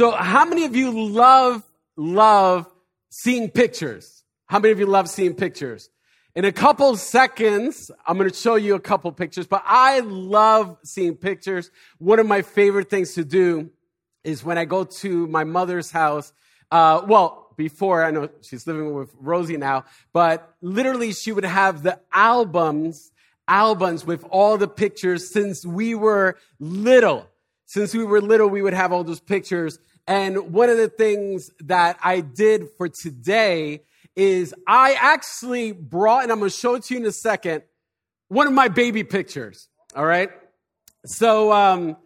So, how many of you love, love seeing pictures? How many of you love seeing pictures? In a couple seconds, I'm going to show you a couple pictures, but I love seeing pictures. One of my favorite things to do is when I go to my mother's house. Uh, well, before I know she's living with Rosie now, but literally she would have the albums, albums with all the pictures since we were little. Since we were little, we would have all those pictures. And one of the things that I did for today is I actually brought, and I'm going to show it to you in a second, one of my baby pictures. All right. So, um,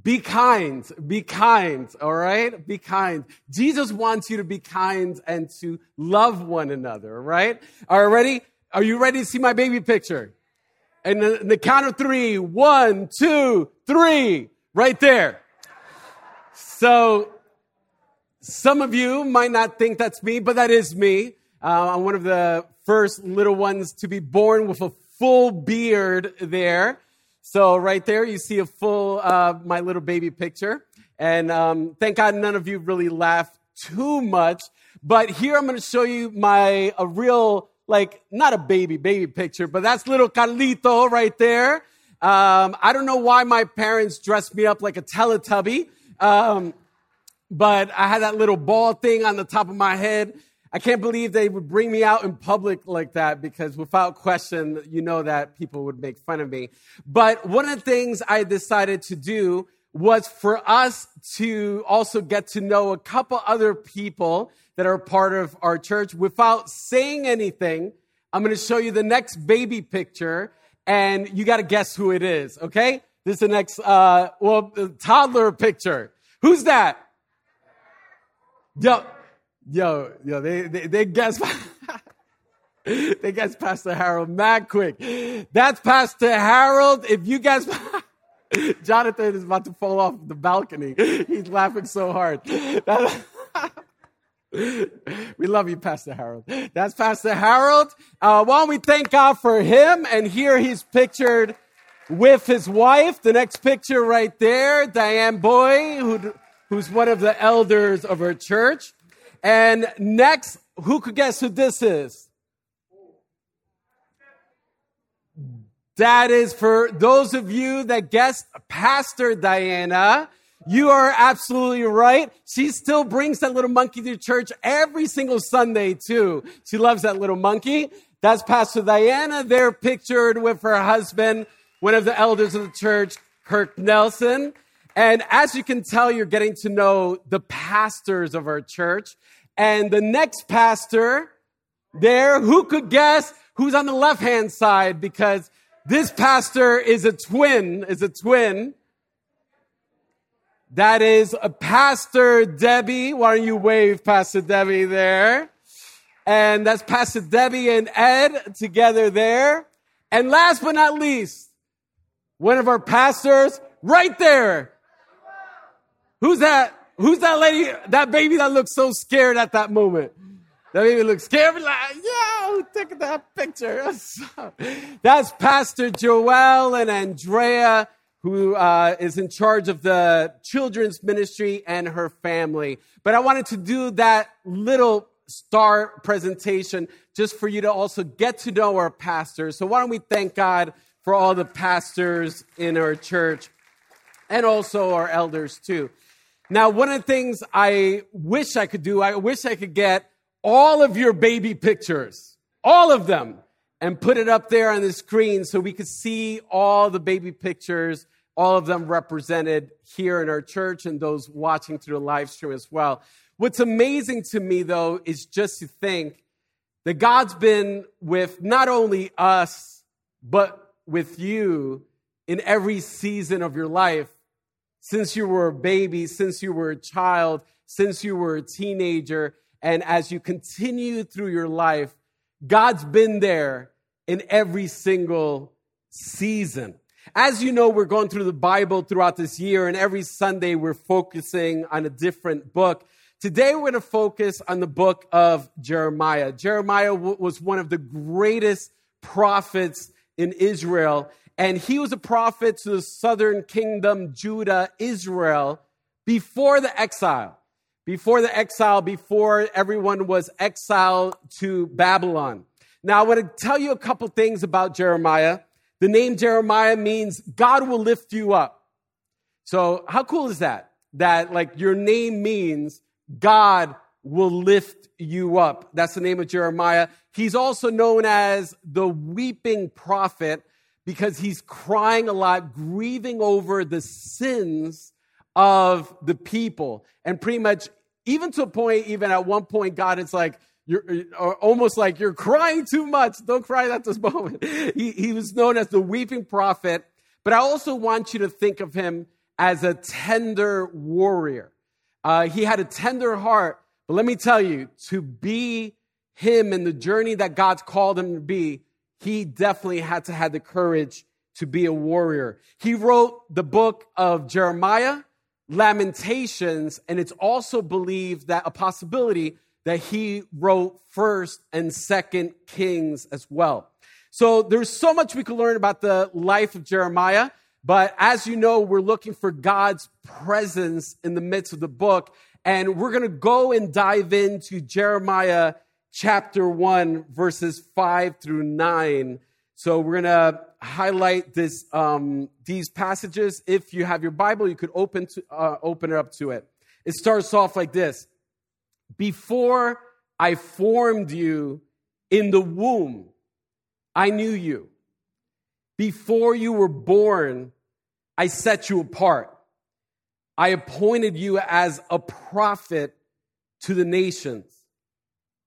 be kind, be kind, all right? Be kind. Jesus wants you to be kind and to love one another, Right. Are you ready? Are you ready to see my baby picture? And the, the count of three, one, two, three, right there. So, some of you might not think that's me, but that is me. Uh, I'm one of the first little ones to be born with a full beard there. So right there, you see a full uh, my little baby picture. And um, thank God none of you really laughed too much. But here I'm going to show you my a real like not a baby baby picture, but that's little Carlito right there. Um, I don't know why my parents dressed me up like a Teletubby. Um, but I had that little ball thing on the top of my head. I can't believe they would bring me out in public like that because without question, you know that people would make fun of me. But one of the things I decided to do was for us to also get to know a couple other people that are part of our church without saying anything. I'm going to show you the next baby picture and you got to guess who it is. Okay. This is the next, uh, well, toddler picture. Who's that? Yo, yo, yo, they, they, they guess, they guess Pastor Harold mad quick. That's Pastor Harold. If you guys, Jonathan is about to fall off the balcony. He's laughing so hard. we love you, Pastor Harold. That's Pastor Harold. Uh, why don't we thank God for him? And here he's pictured with his wife. The next picture right there, Diane Boy, who who's one of the elders of her church. And next, who could guess who this is? That is for those of you that guessed Pastor Diana. You are absolutely right. She still brings that little monkey to church every single Sunday too. She loves that little monkey. That's Pastor Diana. They're pictured with her husband, one of the elders of the church, Kirk Nelson. And as you can tell, you're getting to know the pastors of our church. And the next pastor there, who could guess who's on the left hand side? Because this pastor is a twin, is a twin. That is a Pastor Debbie. Why don't you wave Pastor Debbie there? And that's Pastor Debbie and Ed together there. And last but not least, one of our pastors right there, Who's that? Who's that lady, that baby that looks so scared at that moment? That baby looks scared, like, yo, take that picture? That's Pastor Joel and Andrea, who uh, is in charge of the children's ministry and her family. But I wanted to do that little star presentation just for you to also get to know our pastors. So why don't we thank God for all the pastors in our church and also our elders too. Now, one of the things I wish I could do, I wish I could get all of your baby pictures, all of them, and put it up there on the screen so we could see all the baby pictures, all of them represented here in our church and those watching through the live stream as well. What's amazing to me, though, is just to think that God's been with not only us, but with you in every season of your life since you were a baby, since you were a child, since you were a teenager, and as you continue through your life, God's been there in every single season. As you know, we're going through the Bible throughout this year, and every Sunday we're focusing on a different book. Today we're going to focus on the book of Jeremiah. Jeremiah was one of the greatest prophets in Israel, and he was a prophet to the southern kingdom, Judah, Israel, before the exile. Before the exile, before everyone was exiled to Babylon. Now, I want to tell you a couple things about Jeremiah. The name Jeremiah means God will lift you up. So, how cool is that? That, like, your name means God will lift you up. That's the name of Jeremiah. He's also known as the weeping prophet because he's crying a lot, grieving over the sins of the people. And pretty much, even to a point, even at one point, God is like, you're almost like you're crying too much. Don't cry at this moment. He, he was known as the weeping prophet, but I also want you to think of him as a tender warrior. Uh, he had a tender heart, but let me tell you, to be him in the journey that God's called him to be, he definitely had to have the courage to be a warrior. He wrote the book of Jeremiah, Lamentations, and it's also believed that a possibility that he wrote first and second Kings as well. So there's so much we could learn about the life of Jeremiah. But as you know, we're looking for God's presence in the midst of the book. And we're going to go and dive into Jeremiah chapter 1, verses 5 through 9. So we're going to highlight this, um, these passages. If you have your Bible, you could open, to, uh, open it up to it. It starts off like this Before I formed you in the womb, I knew you. Before you were born, I set you apart. I appointed you as a prophet to the nations.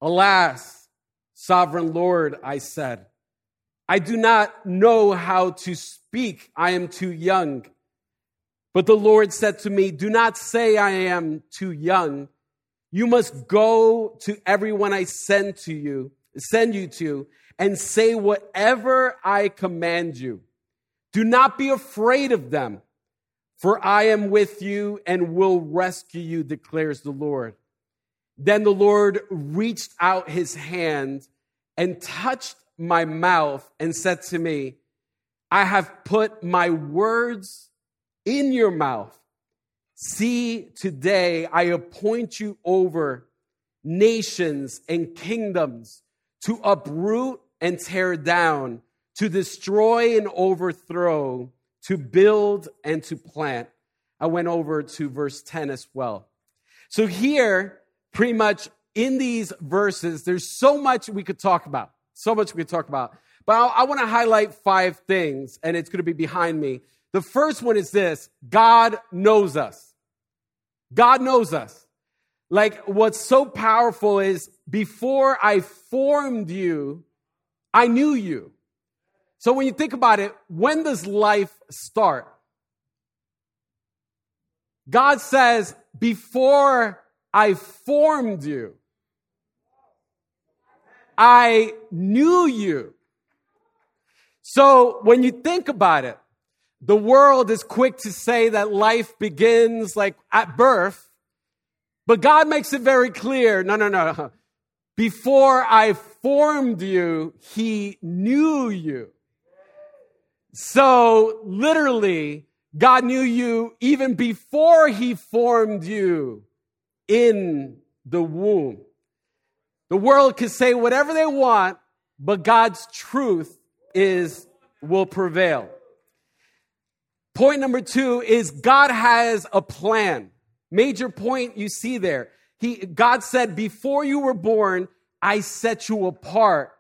Alas, sovereign Lord, I said, I do not know how to speak. I am too young. But the Lord said to me, Do not say I am too young. You must go to everyone I send to you, send you to, and say whatever I command you. Do not be afraid of them, for I am with you and will rescue you, declares the Lord. Then the Lord reached out his hand and touched my mouth and said to me, I have put my words in your mouth. See, today I appoint you over nations and kingdoms to uproot and tear down, to destroy and overthrow, to build and to plant. I went over to verse 10 as well. So, here, pretty much in these verses, there's so much we could talk about. So much we could talk about. But I, I want to highlight five things, and it's going to be behind me. The first one is this God knows us. God knows us. Like, what's so powerful is before I formed you, I knew you. So when you think about it, when does life start? God says, Before I formed you, I knew you. So when you think about it, the world is quick to say that life begins like at birth, but God makes it very clear no, no, no. Before I formed you, he knew you. So literally, God knew you even before he formed you in the womb. The world can say whatever they want, but God's truth is will prevail. Point number two is God has a plan. Major point you see there. He, God said, before you were born, I set you apart.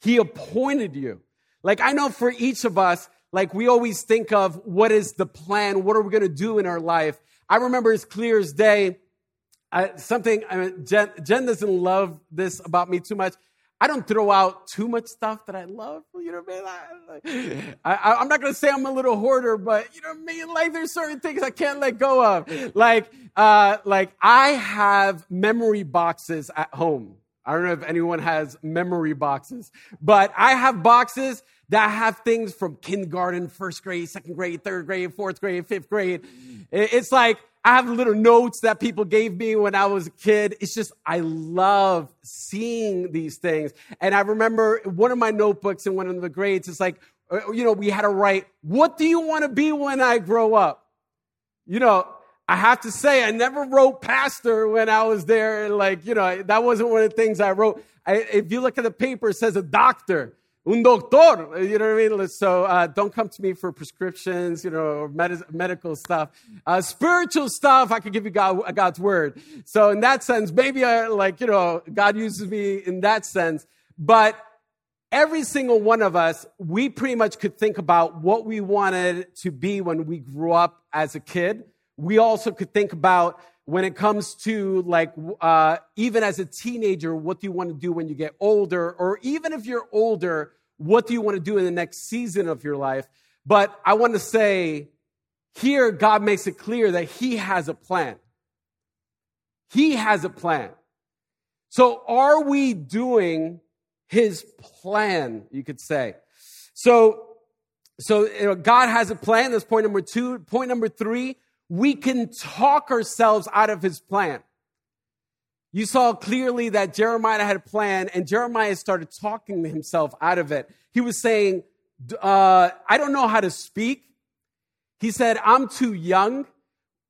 He appointed you. Like I know for each of us, like we always think of what is the plan? What are we going to do in our life? I remember as clear as day, uh, something, I mean, Jen, Jen doesn't love this about me too much. I don't throw out too much stuff that I love. You know what I mean? I, am not going to say I'm a little hoarder, but you know what I mean? Like there's certain things I can't let go of. Like, uh, like I have memory boxes at home. I don't know if anyone has memory boxes, but I have boxes that have things from kindergarten, first grade, second grade, third grade, fourth grade, fifth grade. It's like I have little notes that people gave me when I was a kid. It's just, I love seeing these things. And I remember one of my notebooks in one of the grades, it's like, uh, you know, we had to write, what do you want to be when I grow up? You know, I have to say, I never wrote pastor when I was there. Like, you know, that wasn't one of the things I wrote. I, if you look at the paper, it says a doctor un doctor. You know what I mean? So uh, don't come to me for prescriptions, you know, med- medical stuff. Uh, spiritual stuff, I could give you God, God's word. So in that sense, maybe I like, you know, God uses me in that sense. But every single one of us, we pretty much could think about what we wanted to be when we grew up as a kid. We also could think about when it comes to like uh, even as a teenager what do you want to do when you get older or even if you're older what do you want to do in the next season of your life? But i want to say here god makes it clear that he has a plan. He has a plan. So are we doing his plan you could say? So so you know, god has a plan. That's point number two. Point number three we can talk ourselves out of his plan. You saw clearly that Jeremiah had a plan, and Jeremiah started talking himself out of it. He was saying, uh, I don't know how to speak. He said, I'm too young.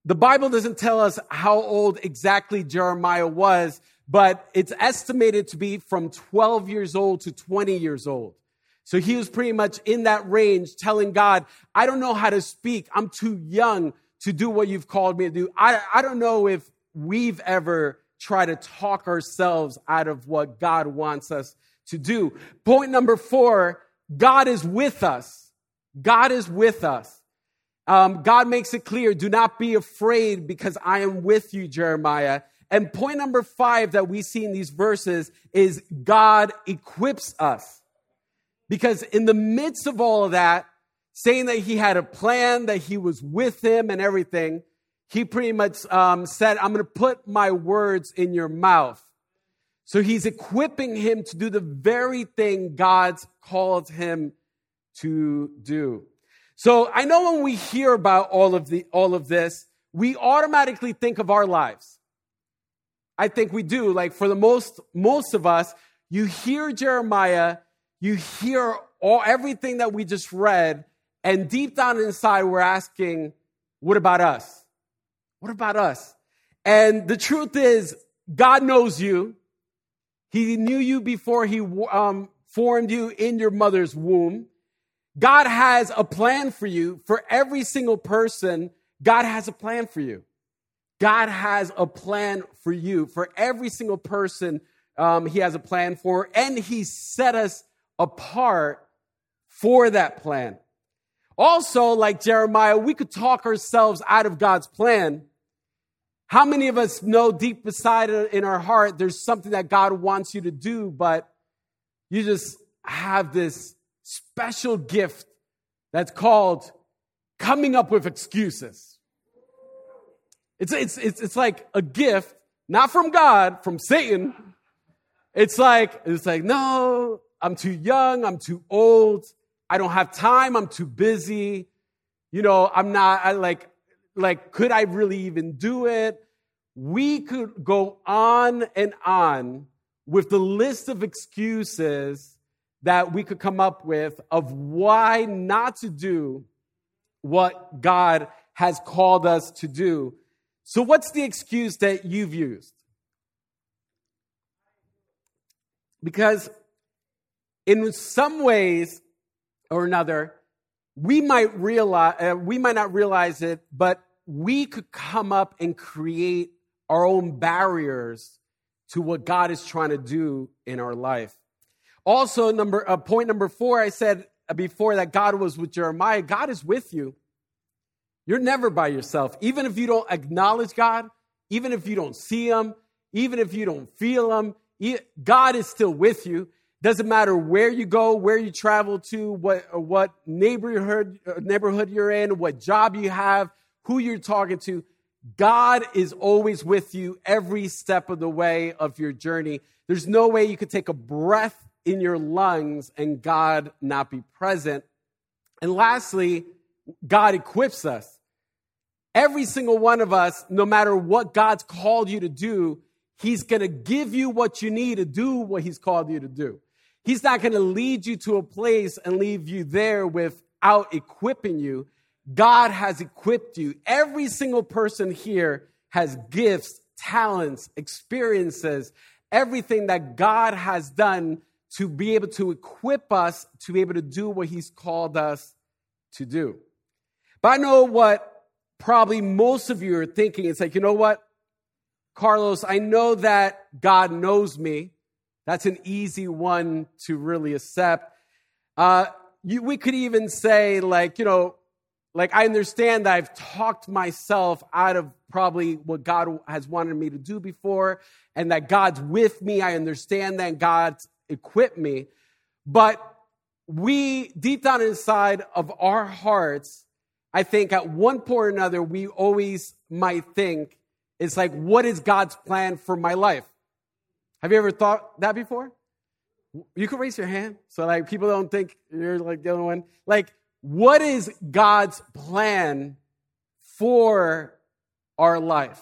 The Bible doesn't tell us how old exactly Jeremiah was, but it's estimated to be from 12 years old to 20 years old. So he was pretty much in that range telling God, I don't know how to speak. I'm too young to do what you've called me to do. I, I don't know if we've ever tried to talk ourselves out of what God wants us to do. Point number four God is with us. God is with us. Um, God makes it clear do not be afraid because I am with you, Jeremiah. And point number five that we see in these verses is God equips us. Because in the midst of all of that, saying that he had a plan, that he was with him and everything, he pretty much um, said, I'm going to put my words in your mouth. So he's equipping him to do the very thing God's called him to do. So I know when we hear about all of the all of this, we automatically think of our lives. I think we do. Like for the most most of us, you hear Jeremiah, you hear all everything that we just read, and deep down inside, we're asking, what about us? What about us? And the truth is, God knows you. He knew you before He um, formed you in your mother's womb. God has a plan for you. For every single person, God has a plan for you. God has a plan for you. For every single person, um, He has a plan for, and He set us apart for that plan. Also, like Jeremiah, we could talk ourselves out of God's plan. How many of us know deep beside in our heart there's something that God wants you to do, but you just have this special gift that's called coming up with excuses. It's, it's, it's, it's like a gift, not from God, from Satan. It's like, it's like, no, I'm too young, I'm too old, I don't have time. I'm too busy. You know, I'm not, I like, like, could I really even do it? We could go on and on with the list of excuses that we could come up with of why not to do what God has called us to do. So, what's the excuse that you've used? Because in some ways, or another, we might realize, uh, we might not realize it, but we could come up and create our own barriers to what God is trying to do in our life. Also, number uh, point number four, I said before that God was with Jeremiah. God is with you. You're never by yourself. Even if you don't acknowledge God, even if you don't see Him, even if you don't feel Him, God is still with you. Doesn't matter where you go, where you travel to, what, uh, what neighborhood, uh, neighborhood you're in, what job you have, who you're talking to. God is always with you every step of the way of your journey. There's no way you could take a breath in your lungs and God not be present. And lastly, God equips us. Every single one of us, no matter what God's called you to do, He's going to give you what you need to do what He's called you to do. He's not going to lead you to a place and leave you there without equipping you. God has equipped you. Every single person here has gifts, talents, experiences, everything that God has done to be able to equip us to be able to do what He's called us to do. But I know what probably most of you are thinking it's like, you know what, Carlos, I know that God knows me. That's an easy one to really accept. Uh, you, we could even say, like, you know, like I understand that I've talked myself out of probably what God has wanted me to do before, and that God's with me. I understand that God's equipped me. But we, deep down inside of our hearts, I think at one point or another, we always might think, it's like, what is God's plan for my life? Have you ever thought that before? You can raise your hand so like people don't think you're like the only one. Like, what is God's plan for our life?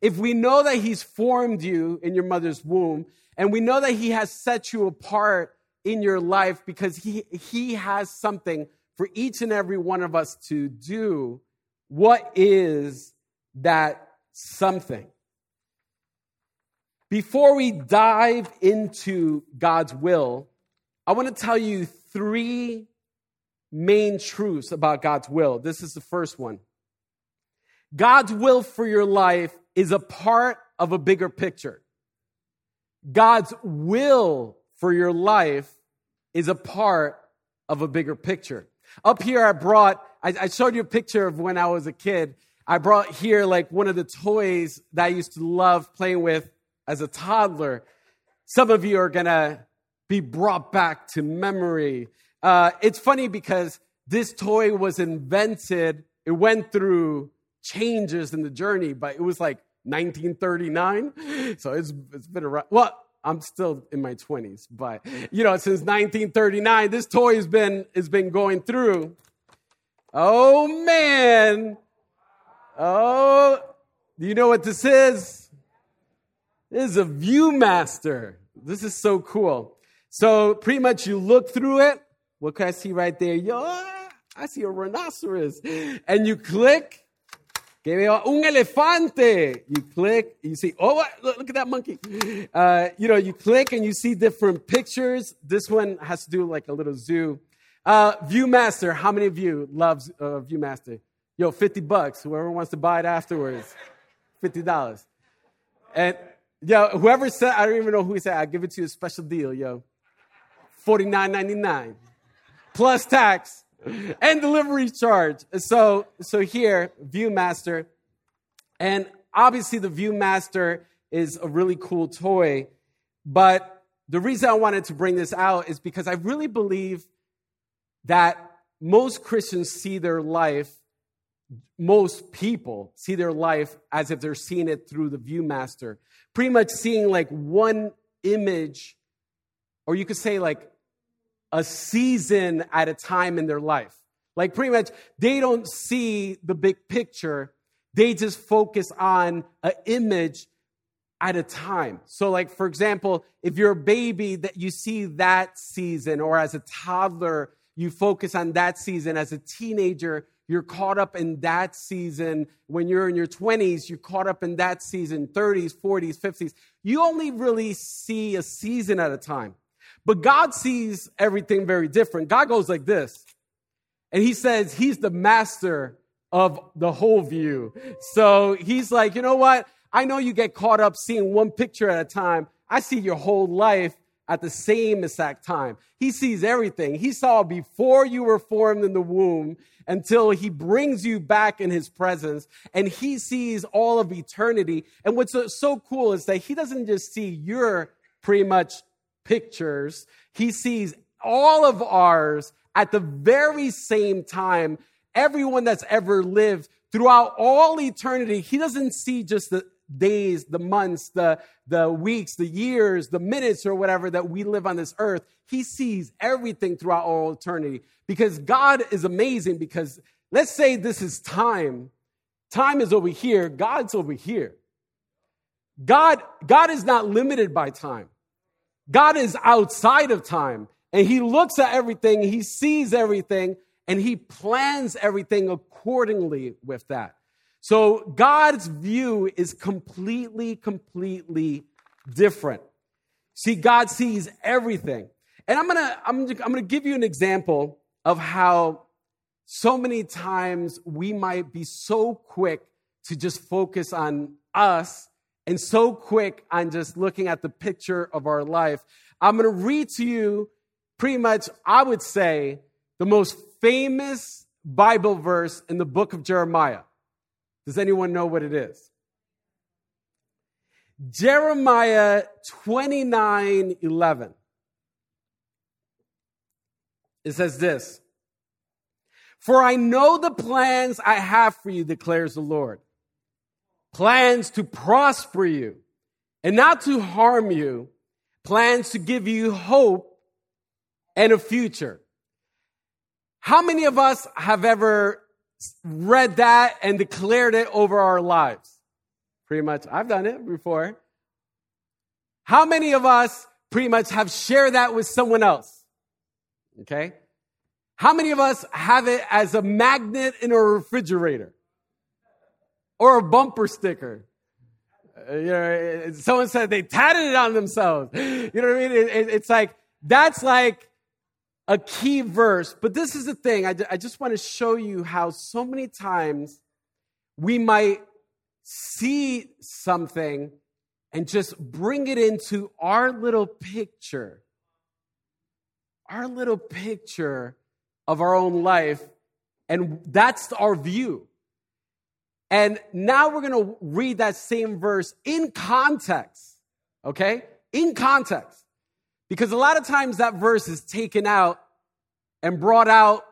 If we know that He's formed you in your mother's womb, and we know that He has set you apart in your life because He, he has something for each and every one of us to do what is that something. Before we dive into God's will, I want to tell you three main truths about God's will. This is the first one. God's will for your life is a part of a bigger picture. God's will for your life is a part of a bigger picture. Up here, I brought, I, I showed you a picture of when I was a kid. I brought here like one of the toys that I used to love playing with as a toddler. Some of you are gonna be brought back to memory. Uh, it's funny because this toy was invented, it went through changes in the journey, but it was like 1939. So it's, it's been around. Well, I'm still in my 20s, but you know, since 1939, this toy has been has been going through. Oh man. Oh, do you know what this is? This is a Viewmaster. This is so cool. So pretty much you look through it. What can I see right there? Yo, I see a rhinoceros. And you click un elefante. You click, you see, oh, look, look at that monkey. Uh, you know, you click and you see different pictures. This one has to do like a little zoo. Uh, Viewmaster, how many of you loves uh, Viewmaster? Yo, 50 bucks. Whoever wants to buy it afterwards, $50. And yo, whoever said, I don't even know who he said, I'll give it to you a special deal, yo. $49.99 plus tax and delivery charge. So, so here, Viewmaster, and obviously the Viewmaster is a really cool toy, but the reason I wanted to bring this out is because I really believe that most Christians see their life, most people see their life as if they're seeing it through the Viewmaster, pretty much seeing like one image, or you could say like a season at a time in their life. Like, pretty much, they don't see the big picture, they just focus on an image at a time. So, like, for example, if you're a baby, that you see that season, or as a toddler, you focus on that season. As a teenager, you're caught up in that season. When you're in your 20s, you're caught up in that season, 30s, 40s, 50s. You only really see a season at a time. But God sees everything very different. God goes like this. And he says he's the master of the whole view. So he's like, you know what? I know you get caught up seeing one picture at a time. I see your whole life at the same exact time. He sees everything. He saw before you were formed in the womb until he brings you back in his presence and he sees all of eternity. And what's so cool is that he doesn't just see your pretty much pictures. He sees all of ours at the very same time. Everyone that's ever lived throughout all eternity, he doesn't see just the days, the months, the, the weeks, the years, the minutes, or whatever that we live on this earth. He sees everything throughout all eternity because God is amazing. Because let's say this is time, time is over here, God's over here. God, God is not limited by time. God is outside of time. And he looks at everything, he sees everything, and he plans everything accordingly with that. So God's view is completely, completely different. See, God sees everything. And I'm gonna, I'm, I'm gonna give you an example of how so many times we might be so quick to just focus on us and so quick on just looking at the picture of our life. I'm gonna read to you pretty much, I would say, the most famous Bible verse in the book of Jeremiah. Does anyone know what it is? Jeremiah 29 11. It says this For I know the plans I have for you, declares the Lord plans to prosper you and not to harm you, plans to give you hope and a future. How many of us have ever read that and declared it over our lives. Pretty much, I've done it before. How many of us pretty much have shared that with someone else? Okay. How many of us have it as a magnet in a refrigerator or a bumper sticker? Uh, you know, someone said they tatted it on themselves. You know what I mean? It, it, it's like, that's like a key verse. But this is the thing. I, I just want to show you how so many times we might see something and just bring it into our little picture, our little picture of our own life. And that's our view. And now we're going to read that same verse in context, okay? In context. Because a lot of times that verse is taken out and brought out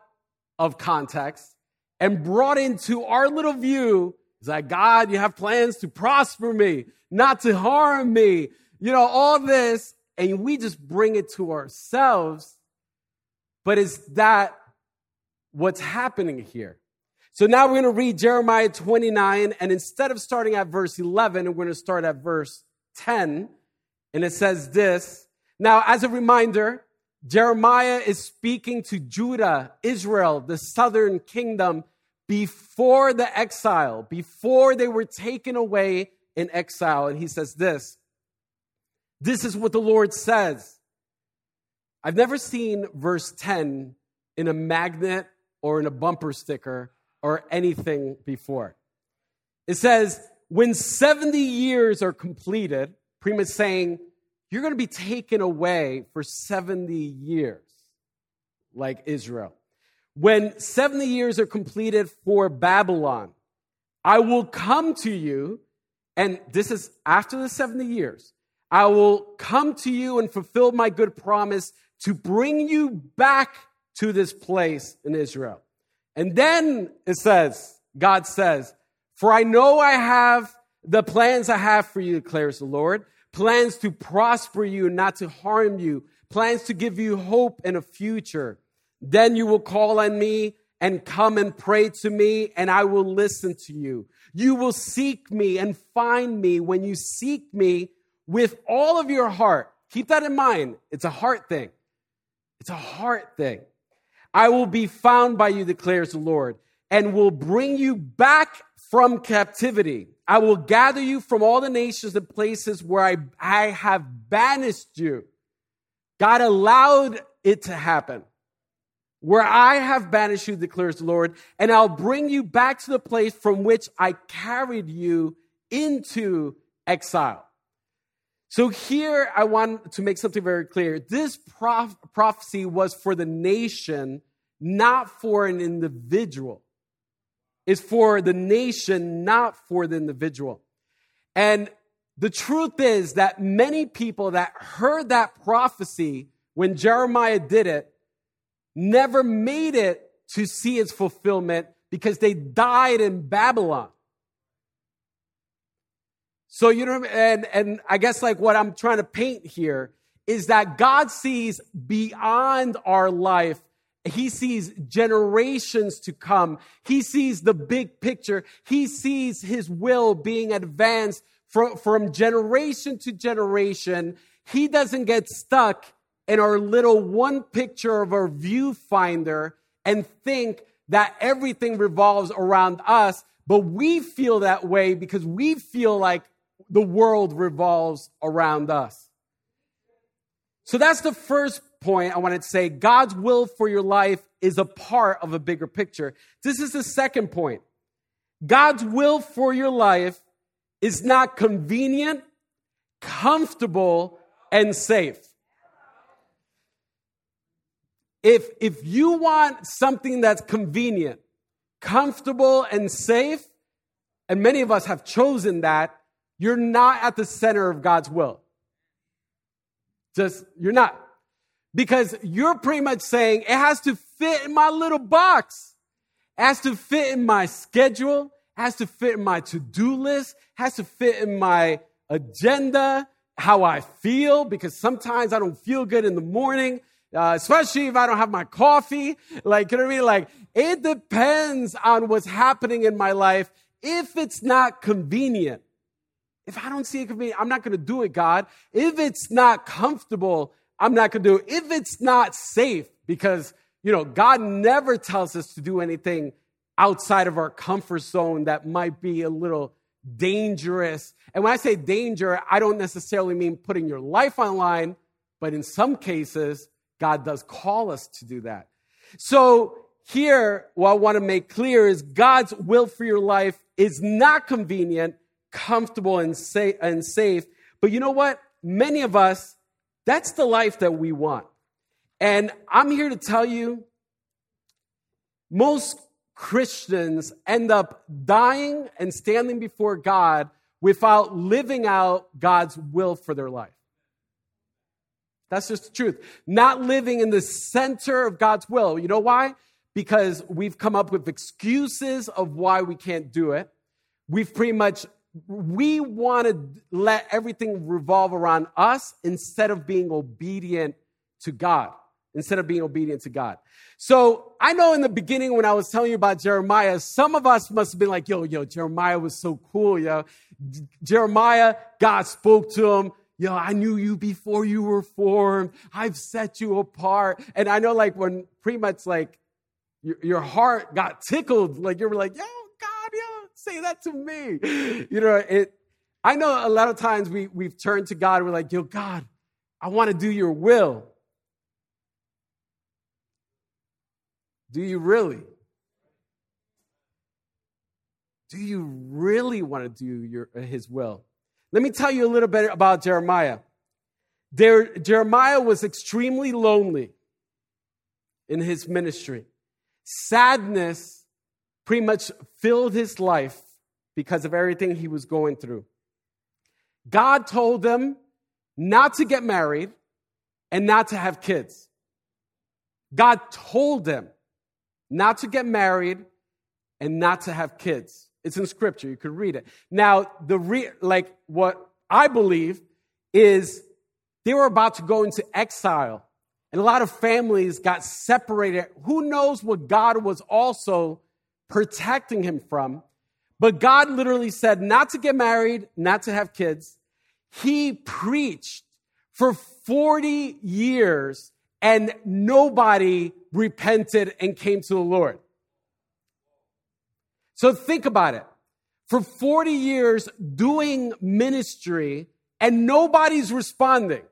of context and brought into our little view. It's like, God, you have plans to prosper me, not to harm me. You know, all this. And we just bring it to ourselves. But is that what's happening here? So now we're going to read Jeremiah 29. And instead of starting at verse 11, we're going to start at verse 10. And it says this now, as a reminder, Jeremiah is speaking to Judah, Israel, the southern kingdom, before the exile, before they were taken away in exile. And he says this This is what the Lord says. I've never seen verse 10 in a magnet or in a bumper sticker or anything before. It says, When 70 years are completed, Prima is saying, you're going to be taken away for 70 years, like Israel. When 70 years are completed for Babylon, I will come to you, and this is after the 70 years. I will come to you and fulfill my good promise to bring you back to this place in Israel. And then it says, God says, For I know I have the plans I have for you, declares the Lord plans to prosper you, not to harm you, plans to give you hope and a future. Then you will call on me and come and pray to me, and I will listen to you. You will seek me and find me when you seek me with all of your heart. Keep that in mind. It's a heart thing. It's a heart thing. I will be found by you, declares the Lord, and will bring you back from captivity. I will gather you from all the nations and places where I, I have banished you. God allowed it to happen. Where I have banished you, declares the Lord, and I'll bring you back to the place from which I carried you into exile. So here I want to make something very clear. This prof- prophecy was for the nation, not for an individual is for the nation, not for the individual. And the truth is that many people that heard that prophecy when Jeremiah did it never made it to see its fulfillment because they died in Babylon. So you know, and and I guess like what I'm trying to paint here is that God sees beyond our life. He sees generations to come. He sees the big picture. He sees his will being advanced from, from generation to generation. He doesn't get stuck in our little one picture of our viewfinder and think that everything revolves around us. But we feel that way because we feel like the world revolves around us. So that's the first point I wanted to say. God's will for your life is a part of a bigger picture. This is the second point. God's will for your life is not convenient, comfortable, and safe. If, if you want something that's convenient, comfortable, and safe, and many of us have chosen that, you're not at the center of God's will. Just, you're not. Because you're pretty much saying it has to fit in my little box. It has to fit in my schedule. It has to fit in my to-do list. It has to fit in my agenda, how I feel, because sometimes I don't feel good in the morning. Uh, especially if I don't have my coffee. Like, you know what I mean? Like, it depends on what's happening in my life. If it's not convenient, if I don't see it convenient, I'm not going to do it, God. If it's not comfortable, I'm not going to do it. If it's not safe, because, you know, God never tells us to do anything outside of our comfort zone that might be a little dangerous. And when I say danger, I don't necessarily mean putting your life on line, but in some cases, God does call us to do that. So here, what I want to make clear is God's will for your life is not convenient comfortable and, sa- and safe. But you know what? Many of us, that's the life that we want. And I'm here to tell you, most Christians end up dying and standing before God without living out God's will for their life. That's just the truth. Not living in the center of God's will. You know why? Because we've come up with excuses of why we can't do it. We've pretty much we want to let everything revolve around us instead of being obedient to God. Instead of being obedient to God. So I know in the beginning when I was telling you about Jeremiah, some of us must have been like, yo, yo, Jeremiah was so cool, yo. Jeremiah, God spoke to him. Yo, I knew you before you were formed. I've set you apart. And I know like when pretty much like your, your heart got tickled, like you were like, yo, say that to me. You know, it, I know a lot of times we, we've turned to God, we're like, yo, God, I want to do your will. Do you really? Do you really want to do your, his will? Let me tell you a little bit about Jeremiah. There, Jeremiah was extremely lonely in his ministry. Sadness pretty much filled his life because of everything he was going through. God told them not to get married and not to have kids. God told them not to get married and not to have kids. It's in scripture. You could read it. Now, the re- like what I believe is they were about to go into exile and a lot of families got separated. Who knows what God was also protecting him from. But God literally said not to get married, not to have kids. He preached for 40 years and nobody repented and came to the Lord. So think about it. For 40 years doing ministry and nobody's responding.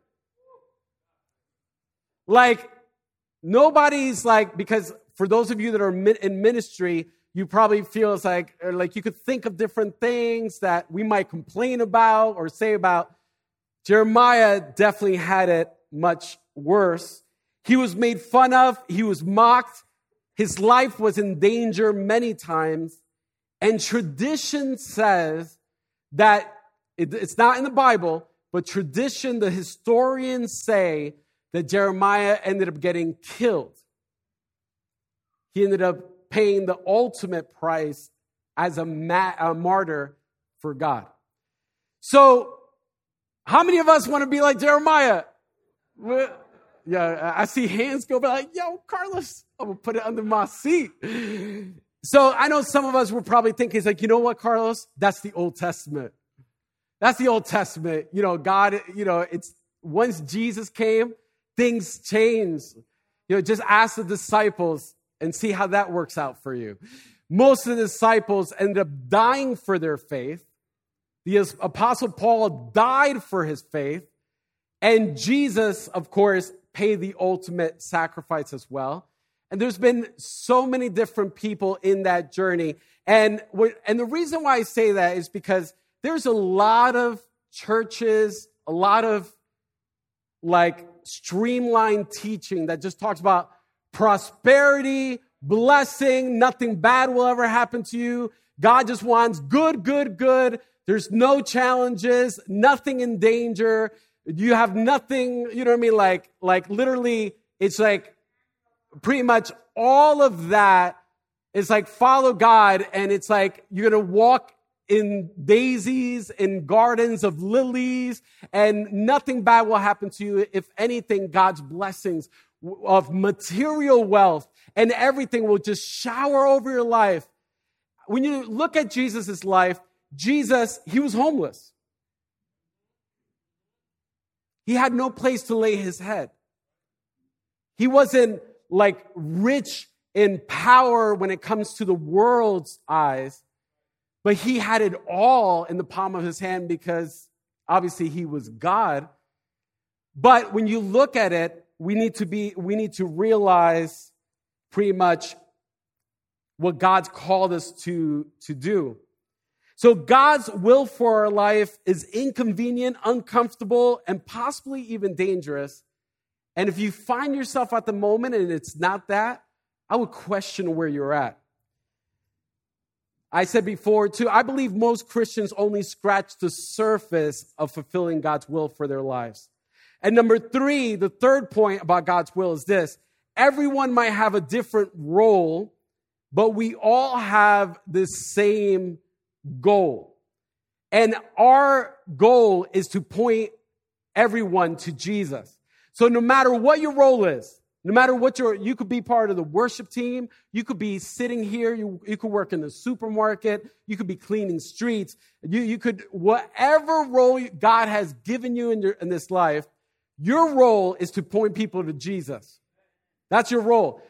Like, nobody's like, because for those of you that are in ministry, you probably feel like, like you could think of different things that we might complain about or say about. Jeremiah definitely had it much worse. He was made fun of, he was mocked, his life was in danger many times. And tradition says that it, it's not in the Bible, but tradition, the historians say that Jeremiah ended up getting killed. He ended up paying the ultimate price as a, ma- a martyr for God. So, how many of us want to be like Jeremiah? Yeah, I see hands go, but like, yo, Carlos, I'm gonna put it under my seat. So I know some of us were probably thinking, it's like, you know what, Carlos? That's the Old Testament. That's the Old Testament. You know, God, you know, it's once Jesus came, things changed. You know, just ask the disciples and see how that works out for you. Most of the disciples ended up dying for their faith. The apostle Paul died for his faith. And Jesus, of course, paid the ultimate sacrifice as well. And there's been so many different people in that journey. And, and the reason why I say that is because there's a lot of churches, a lot of like streamlined teaching that just talks about prosperity, blessing, nothing bad will ever happen to you. God just wants good, good, good. There's no challenges, nothing in danger. You have nothing, you know what I mean? Like, like literally, it's like pretty much all of that is like follow God and it's like you're to walk in daisies, in gardens of lilies, and nothing bad will happen to you. If anything, God's blessings of material wealth and everything will just shower over your life. When you look at Jesus' life, Jesus, he was homeless. He had no place to lay his head. He wasn't like rich in power when it comes to the world's eyes, but he had it all in the palm of his hand because obviously he was God. But when you look at it, we need to be, we need to realize pretty much what God's called us to, to do. So God's will for our life is inconvenient, uncomfortable, and possibly even dangerous. And if you find yourself at the moment and it's not that, I would question where you're at. I said before, too, I believe most Christians only scratch the surface of fulfilling God's will for their lives. And number three, the third point about God's will is this. Everyone might have a different role, but we all have the same goal. And our goal is to point everyone to Jesus. So no matter what your role is, no matter what your, you could be part of the worship team, you could be sitting here, you, you could work in the supermarket, you could be cleaning streets, you, you could, whatever role God has given you in, your, in this life, your role is to point people to Jesus. That's your role.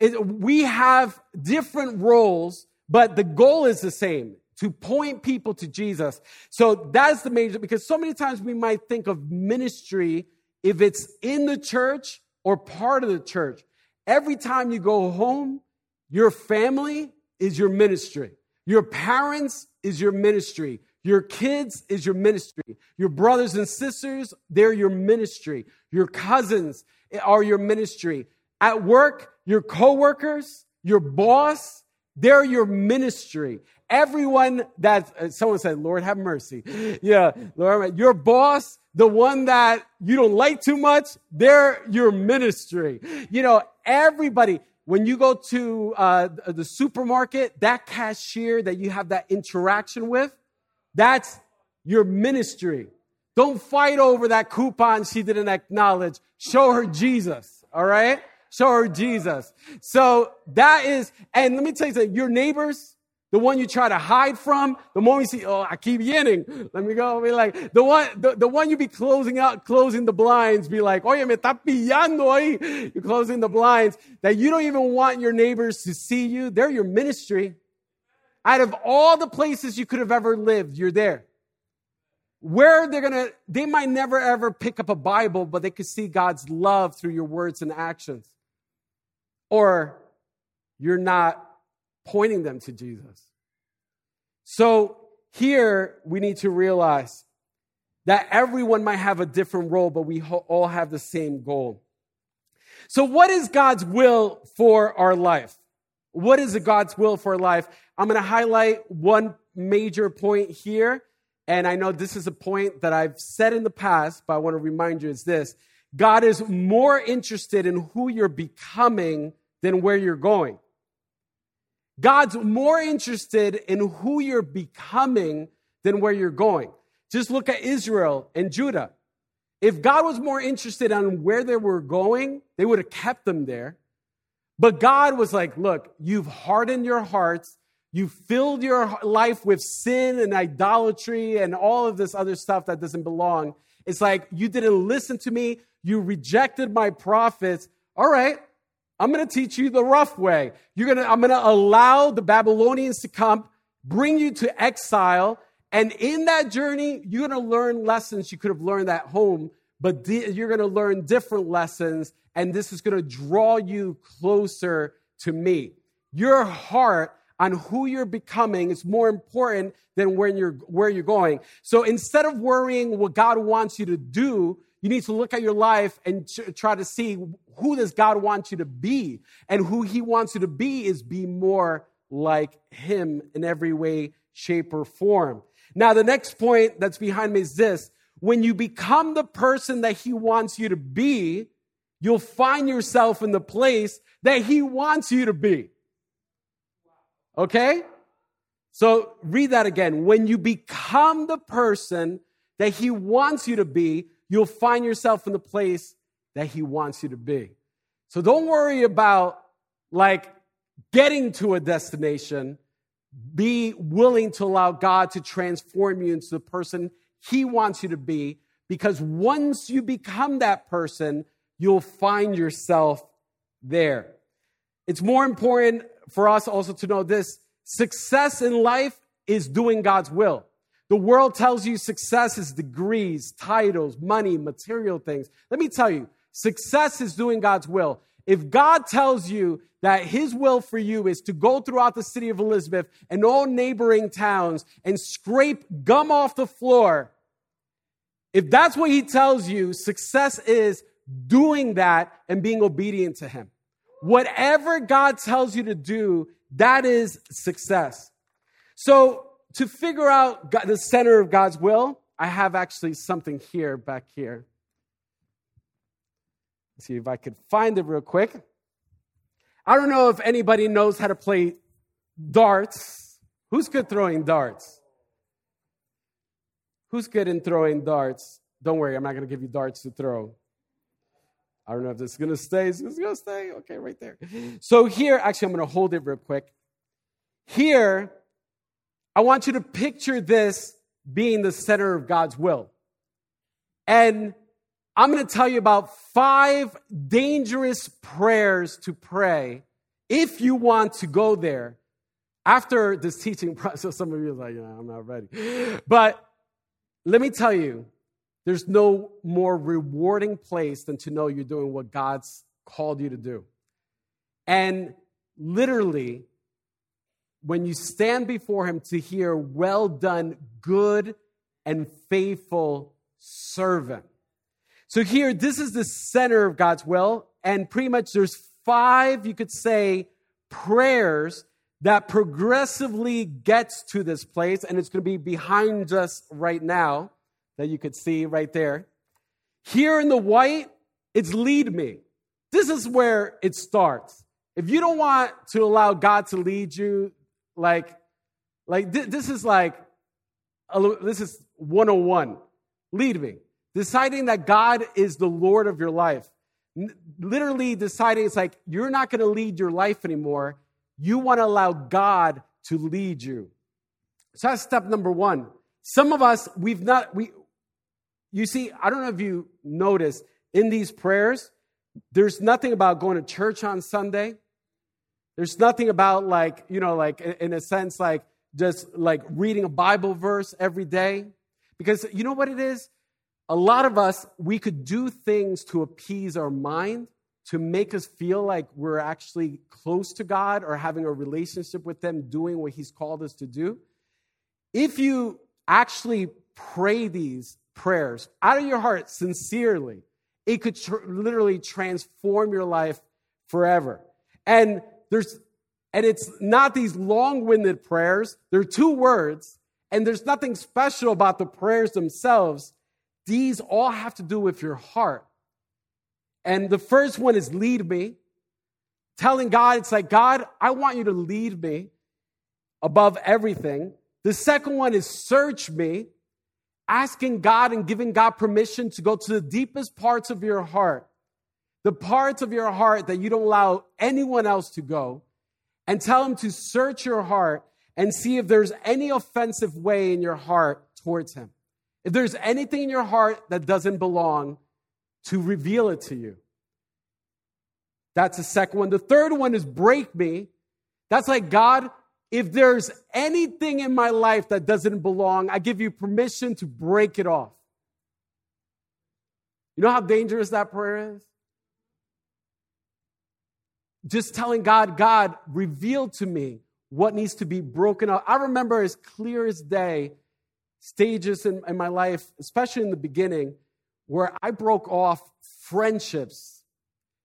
It, we have different roles, but the goal is the same to point people to Jesus. So that's the major, because so many times we might think of ministry if it's in the church or part of the church. Every time you go home, your family is your ministry. Your parents is your ministry. Your kids is your ministry. Your brothers and sisters, they're your ministry. Your cousins are your ministry. At work, your coworkers, your boss, they're your ministry. Everyone that, uh, someone said, Lord have mercy. Yeah, Lord, your boss, the one that you don't like too much, they're your ministry. You know, everybody, when you go to uh, the supermarket, that cashier that you have that interaction with, that's your ministry. Don't fight over that coupon she didn't acknowledge. Show her Jesus, all right? Show her Jesus. So that is, and let me tell you something, your neighbors, the one you try to hide from, the moment you see, oh, I keep yinning. Let me go. Be like, the one, the, the one you be closing out, closing the blinds, be like, oye, me está pillando ahí. You're closing the blinds that you don't even want your neighbors to see you. They're your ministry. Out of all the places you could have ever lived, you're there. Where they're gonna, they might never ever pick up a Bible, but they could see God's love through your words and actions. Or you're not pointing them to Jesus. So here we need to realize that everyone might have a different role, but we all have the same goal. So, what is God's will for our life? What is God's will for life? I'm going to highlight one major point here, and I know this is a point that I've said in the past, but I want to remind you is this God is more interested in who you're becoming than where you're going. God's more interested in who you're becoming than where you're going. Just look at Israel and Judah. If God was more interested on where they were going, they would have kept them there. But God was like, look, you've hardened your hearts. You filled your life with sin and idolatry and all of this other stuff that doesn't belong. It's like you didn't listen to me. You rejected my prophets. All right, I'm going to teach you the rough way. You're going to, I'm going to allow the Babylonians to come, bring you to exile. And in that journey, you're going to learn lessons you could have learned at home, but you're going to learn different lessons. And this is going to draw you closer to me. Your heart on who you're becoming is more important than when you're, where you're going. So instead of worrying what God wants you to do, you need to look at your life and try to see who does God want you to be. And who he wants you to be is be more like him in every way, shape, or form. Now, the next point that's behind me is this. When you become the person that he wants you to be, you'll find yourself in the place that he wants you to be. Okay? So read that again. When you become the person that he wants you to be, you'll find yourself in the place that He wants you to be. So don't worry about like getting to a destination. Be willing to allow God to transform you into the person He wants you to be, because once you become that person, you'll find yourself there. It's more important for us also to know this success in life is doing God's will. The world tells you success is degrees, titles, money, material things. Let me tell you, success is doing God's will. If God tells you that his will for you is to go throughout the city of Elizabeth and all neighboring towns and scrape gum off the floor, if that's what he tells you, success is doing that and being obedient to him. Whatever God tells you to do, that is success. So to figure out God, the center of God's will, I have actually something here back here. Let's see if I could find it real quick. I don't know if anybody knows how to play darts. Who's good throwing darts? Who's good in throwing darts? Don't worry, I'm not going to give you darts to throw. I don't know if this is going to stay. Is this going to stay? Okay, right there. So here, actually, I'm going to hold it real quick. Here, I want you to picture this being the center of God's will. And I'm going to tell you about five dangerous prayers to pray if you want to go there. After this teaching process, some of you are like, yeah, I'm not ready. But let me tell you, there's no more rewarding place than to know you're doing what God's called you to do. And literally, when you stand before him to hear, Well done, good and faithful servant. So here, this is the center of God's will, and pretty much there's five, you could say, prayers that progressively gets to this place, and it's going to be behind us right now that you could see right there. Here in the white, it's lead me. This is where it starts. If you don't want to allow God to lead you, like, like th- this is like, this is 101. Lead me. Deciding that God is the Lord of your life. N- literally deciding it's like, you're not going to lead your life anymore. You want to allow God to lead you. So that's step number one. Some of us, we've not, we, you see, I don't know if you noticed in these prayers, there's nothing about going to church on Sunday. There's nothing about like, you know, like in a sense, like just like reading a Bible verse every day. Because you know what it is? A lot of us, we could do things to appease our mind, to make us feel like we're actually close to God or having a relationship with them, doing what He's called us to do. If you actually pray these prayers out of your heart sincerely, it could tr- literally transform your life forever. And there's, and it's not these long winded prayers. There are two words, And there's nothing special about the prayers themselves. These all have to do with your heart. And the first one is lead me. Telling God, it's like, God, I want you to lead me above everything. The second one is search me, asking God and giving God permission to go to the deepest parts of your heart, the parts of your heart that you don't allow anyone else to go, and tell Him to search your heart and see if there's any offensive way in your heart towards Him. If there's anything in your heart that doesn't belong, to reveal it to you. That's the second one. The third one is break me. That's like, God, if there's anything in my life that doesn't belong, I give you permission to break it off. You know how dangerous that prayer is? Just telling God, God, reveal to me what needs to be broken up. I remember as clear as day stages in, in my life, especially in the beginning, where I broke off friendships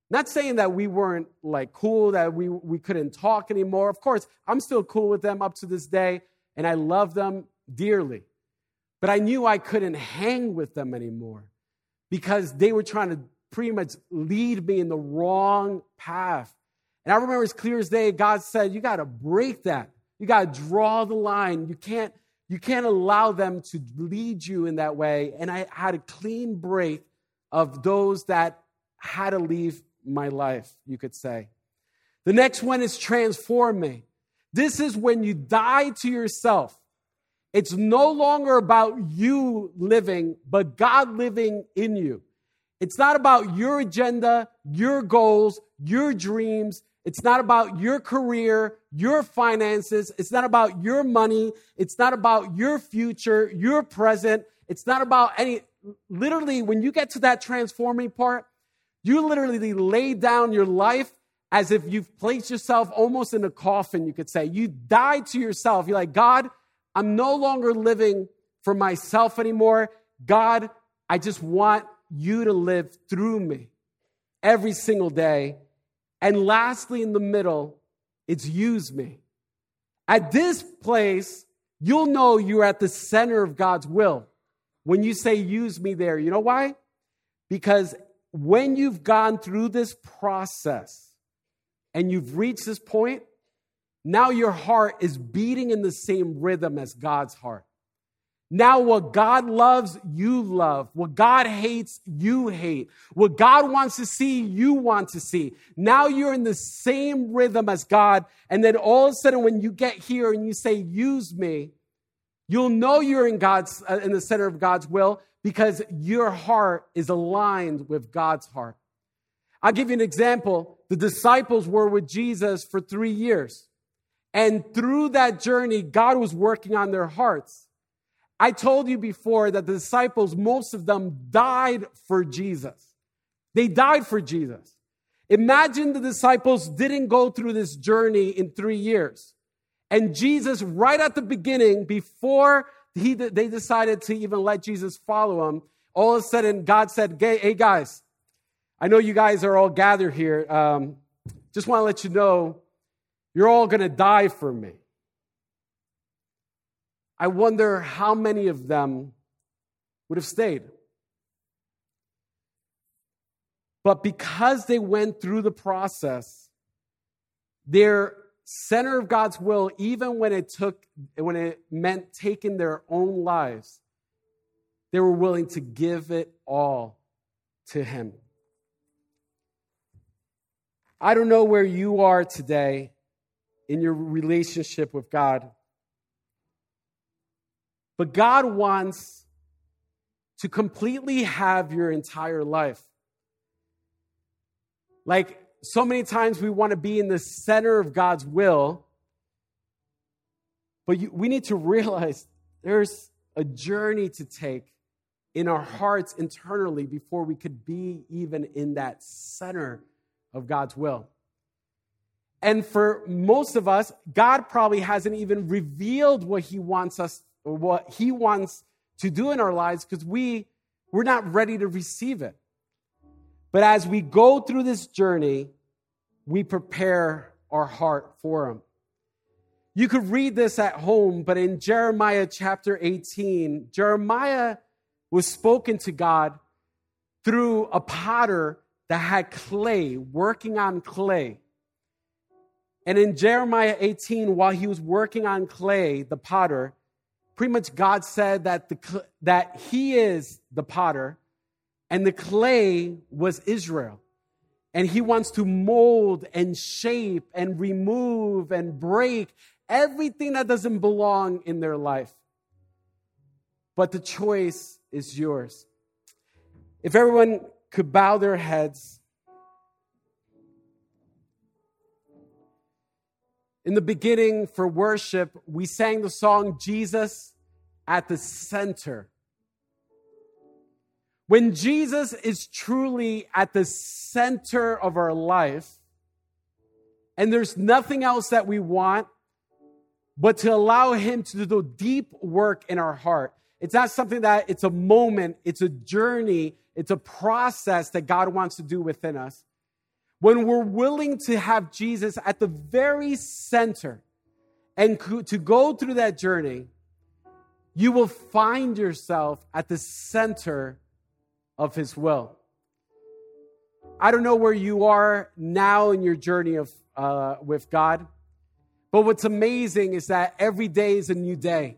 not saying that we weren't like cool, that we, we couldn't talk anymore. Of course, I'm still cool with them up to this day, and I love them dearly. But I knew I couldn't hang with them anymore because they were trying to pretty much lead me in the wrong path. And I remember as clear as day, God said, You got to break that. You got to draw the line. You can't, you can't allow them to lead you in that way. And I had a clean break of those that had to leave my life, you could say. The next one is transform me. This is when you die to yourself. It's no longer about you living, but God living in you. It's not about your agenda, your goals, your dreams. It's not about your career, your finances. It's not about your money. It's not about your future, your present. It's not about any. Literally, when you get to that transforming part, you literally lay down your life as if you've placed yourself almost in a coffin, you could say. You die to yourself. You're like, God, I'm no longer living for myself anymore. God, I just want you to live through me every single day. And lastly, in the middle, it's use me. At this place, you'll know you're at the center of God's will when you say use me there. You know why? Because when you've gone through this process and you've reached this point, now your heart is beating in the same rhythm as God's heart. Now, what God loves, you love. What God hates, you hate. What God wants to see, you want to see. Now you're in the same rhythm as God. And then all of a sudden, when you get here and you say, use me, you'll know you're in God's, uh, in the center of God's will because your heart is aligned with God's heart. I'll give you an example. The disciples were with Jesus for three years. And through that journey, God was working on their hearts. I told you before that the disciples, most of them died for Jesus. They died for Jesus. Imagine the disciples didn't go through this journey in three years. And Jesus, right at the beginning, before he, they decided to even let Jesus follow him. All of a sudden, God said, Hey, guys, I know you guys are all gathered here. Um, just want to let you know you're all going to die for me. I wonder how many of them would have stayed. But because they went through the process, their center of God's will, even when it took, when it meant taking their own lives, they were willing to give it all to Him. I don't know where you are today in your relationship with God, but God wants to completely have your entire life. Like, so many times we want to be in the center of God's will, but you, we need to realize there's a journey to take in our hearts internally before we could be even in that center of God's will. And for most of us, God probably hasn't even revealed what He wants us or what He wants to do in our lives because we, we're not ready to receive it. But as we go through this journey, we prepare our heart for Him. You could read this at home, but in Jeremiah chapter 18, Jeremiah was spoken to God through a potter that had clay, working on clay. And in Jeremiah 18, while he was working on clay, the potter, pretty much God said that, the, that he is the potter and the clay was Israel. And he wants to mold and shape and remove and break everything that doesn't belong in their life. But the choice is yours. If everyone could bow their heads. In the beginning, for worship, we sang the song Jesus at the center. When Jesus is truly at the center of our life, and there's nothing else that we want but to allow Him to do the deep work in our heart. It's not something that it's a moment, it's a journey, it's a process that God wants to do within us. When we're willing to have Jesus at the very center and to go through that journey, you will find yourself at the center of His will. I don't know where you are now in your journey of, uh, with God, but what's amazing is that every day is a new day.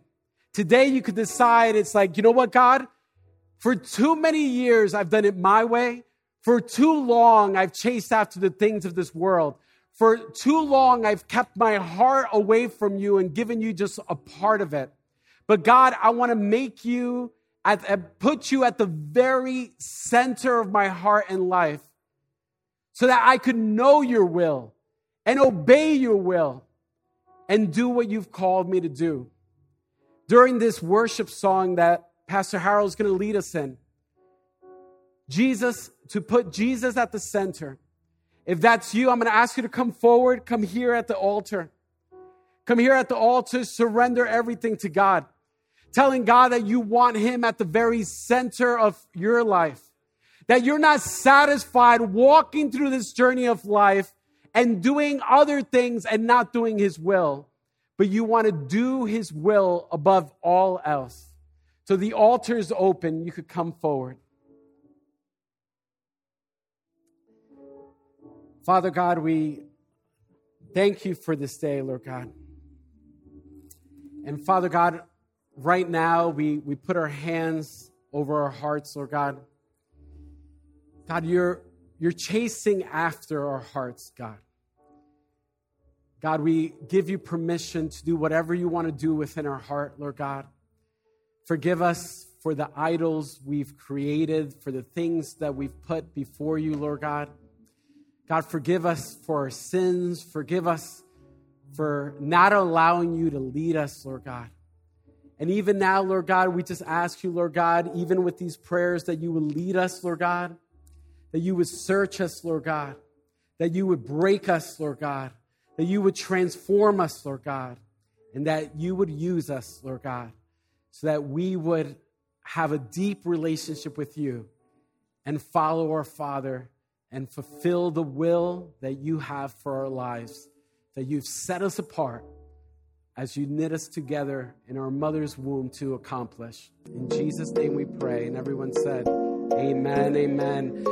Today, you could decide it's like, you know what, God? For too many years, I've done it my way. For too long, I've chased after the things of this world. For too long, I've kept my heart away from you and given you just a part of it. But God, I want to make you at, put you at the very center of my heart and life so that I could know your will and obey your will and do what you've called me to do. During this worship song that Pastor Harold is going to lead us in, Jesus, to put Jesus at the center. If that's you, I'm going to ask you to come forward, come here at the altar. Come here at the altar, surrender everything to God telling God that you want Him at the very center of your life. That you're not satisfied walking through this journey of life and doing other things and not doing His will, but you want to do His will above all else. So the altar is open. You could come forward. Father God, we thank you for this day, Lord God. And Father God, right now we, we put our hands over our hearts, Lord God. God, you're, you're chasing after our hearts, God. God, we give you permission to do whatever you want to do within our heart, Lord God. Forgive us for the idols we've created, for the things that we've put before you, Lord God. God, forgive us for our sins. Forgive us for not allowing you to lead us, Lord God. And even now, Lord God, we just ask you, Lord God, even with these prayers, that you would lead us, Lord God, that you would search us, Lord God, that you would break us, Lord God, that you would transform us, Lord God, and that you would use us, Lord God, so that we would have a deep relationship with you and follow our Father and fulfill the will that you have for our lives, that you've set us apart as you knit us together in our mother's womb to accomplish. In Jesus' name we pray. And everyone said, Amen, amen.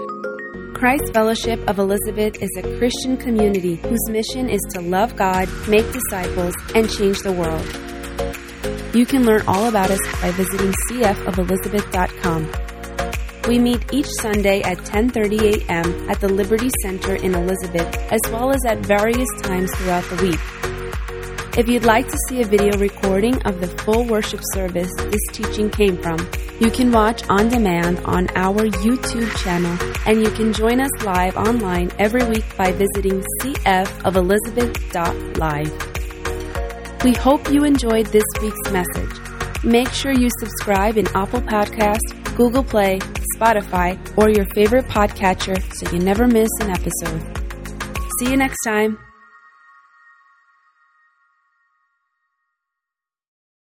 Christ Fellowship of Elizabeth is a Christian community whose mission is to love God, make disciples, and change the world. You can learn all about us by visiting cfofelizabeth.com. We meet each Sunday at 10:30 a.m. at the Liberty Center in Elizabeth, as well as at various times throughout the week. If you'd like to see a video recording of the full worship service this teaching came from, you can watch on demand on our YouTube channel, and you can join us live online every week by visiting cfofelizabeth.live. We hope you enjoyed this week's message. Make sure you subscribe in Apple Podcasts, Google Play, Spotify, or your favorite podcatcher so you never miss an episode. See you next time.